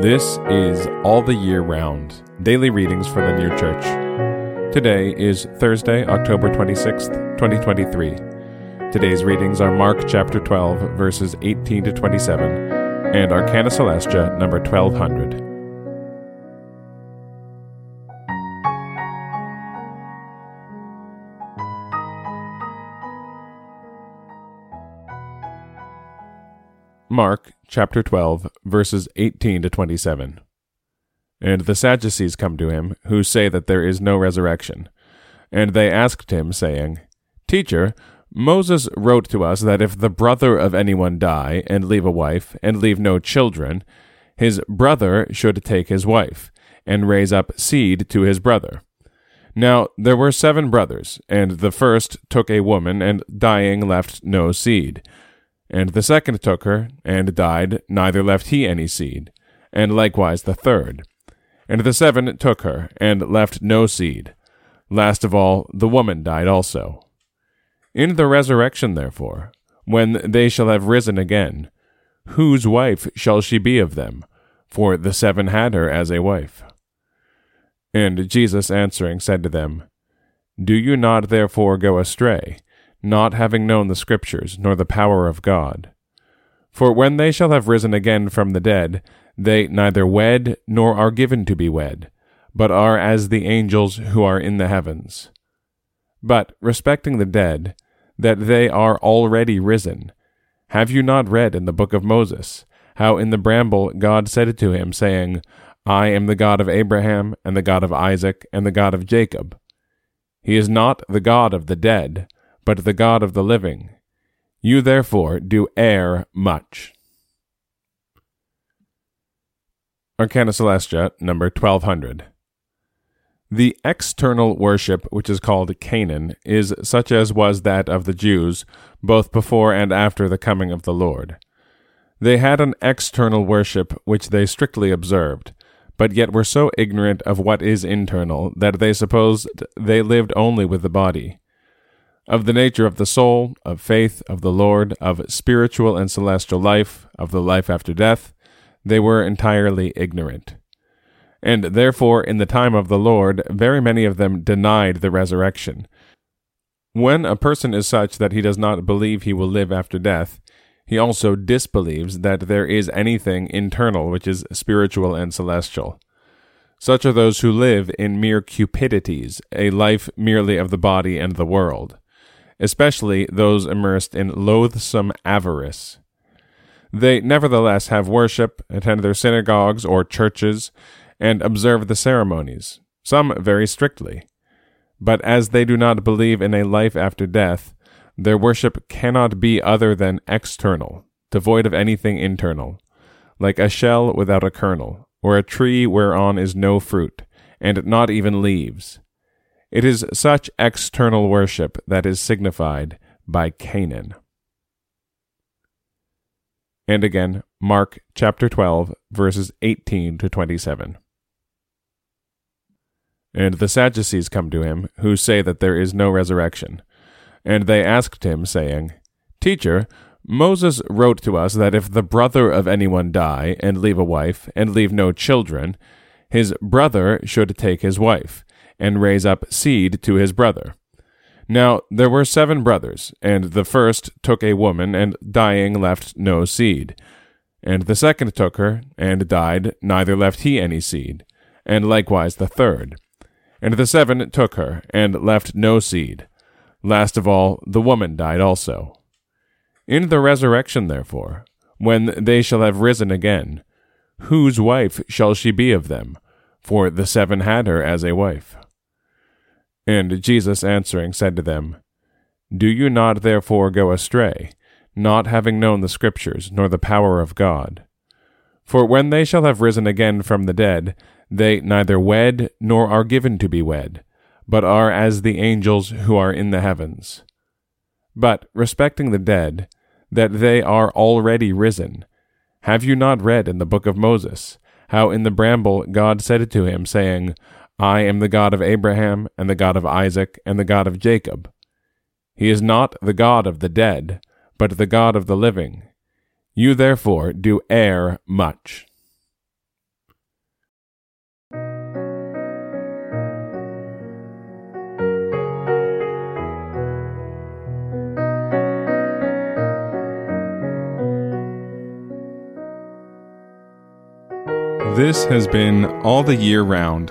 This is All the Year Round Daily Readings for the New Church. Today is Thursday, October 26th, 2023. Today's readings are Mark chapter 12, verses 18 to 27, and Arcana Coelestia, number 1200. Mark chapter 12, verses 18 to 27. And the Sadducees come to him, who say that there is no resurrection. And they asked him, saying, Teacher, Moses wrote to us that if the brother of anyone die, and leave a wife, and leave no children, his brother should take his wife, and raise up seed to his brother. Now there were seven brothers, and the first took a woman, and dying left no seed. And the second took her, and died, neither left he any seed, and likewise the third. And the seven took her, and left no seed. Last of all, the woman died also. In the resurrection, therefore, when they shall have risen again, whose wife shall she be of them? For the seven had her as a wife. And Jesus answering said to them, Do you not therefore go astray? Not having known the Scriptures, nor the power of God. For when they shall have risen again from the dead, they neither wed nor are given to be wed, but are as the angels who are in the heavens. But respecting the dead, that they are already risen, have you not read in the book of Moses, how in the bramble God said to him, saying, I am the God of Abraham, and the God of Isaac, and the God of Jacob? He is not the God of the dead, but the God of the living. You therefore do err much. Arcana Coelestia, number 1200. The external worship, which is called Canaan, is such as was that of the Jews, both before and after the coming of the Lord. They had an external worship which they strictly observed, but yet were so ignorant of what is internal that they supposed they lived only with the body of the nature of the soul, of faith, of the Lord, of spiritual and celestial life, of the life after death, they were entirely ignorant. And therefore, in the time of the Lord, very many of them denied the resurrection. When a person is such that he does not believe he will live after death, he also disbelieves that there is anything internal which is spiritual and celestial. Such are those who live in mere cupidities, a life merely of the body and the world especially those immersed in loathsome avarice. They nevertheless have worship, attend their synagogues or churches, and observe the ceremonies, some very strictly. But as they do not believe in a life after death, their worship cannot be other than external, devoid of anything internal, like a shell without a kernel, or a tree whereon is no fruit, and not even leaves. It is such external worship that is signified by Canaan. And again, Mark chapter 12, verses 18 to 27. And the Sadducees come to him, who say that there is no resurrection. And they asked him, saying, Teacher, Moses wrote to us that if the brother of anyone die, and leave a wife, and leave no children, his brother should take his wife and raise up seed to his brother. Now there were seven brothers, and the first took a woman, and dying left no seed. And the second took her, and died, neither left he any seed, and likewise the third. And the seven took her, and left no seed. Last of all, the woman died also. In the resurrection, therefore, when they shall have risen again, whose wife shall she be of them? For the seven had her as a wife. And Jesus answering said to them, Do you not therefore go astray, not having known the Scriptures, nor the power of God? For when they shall have risen again from the dead, they neither wed nor are given to be wed, but are as the angels who are in the heavens. But respecting the dead, that they are already risen, have you not read in the book of Moses, how in the bramble God said to him, saying, I am the God of Abraham, and the God of Isaac, and the God of Jacob. He is not the God of the dead, but the God of the living. You therefore do err much. This has been All the Year Round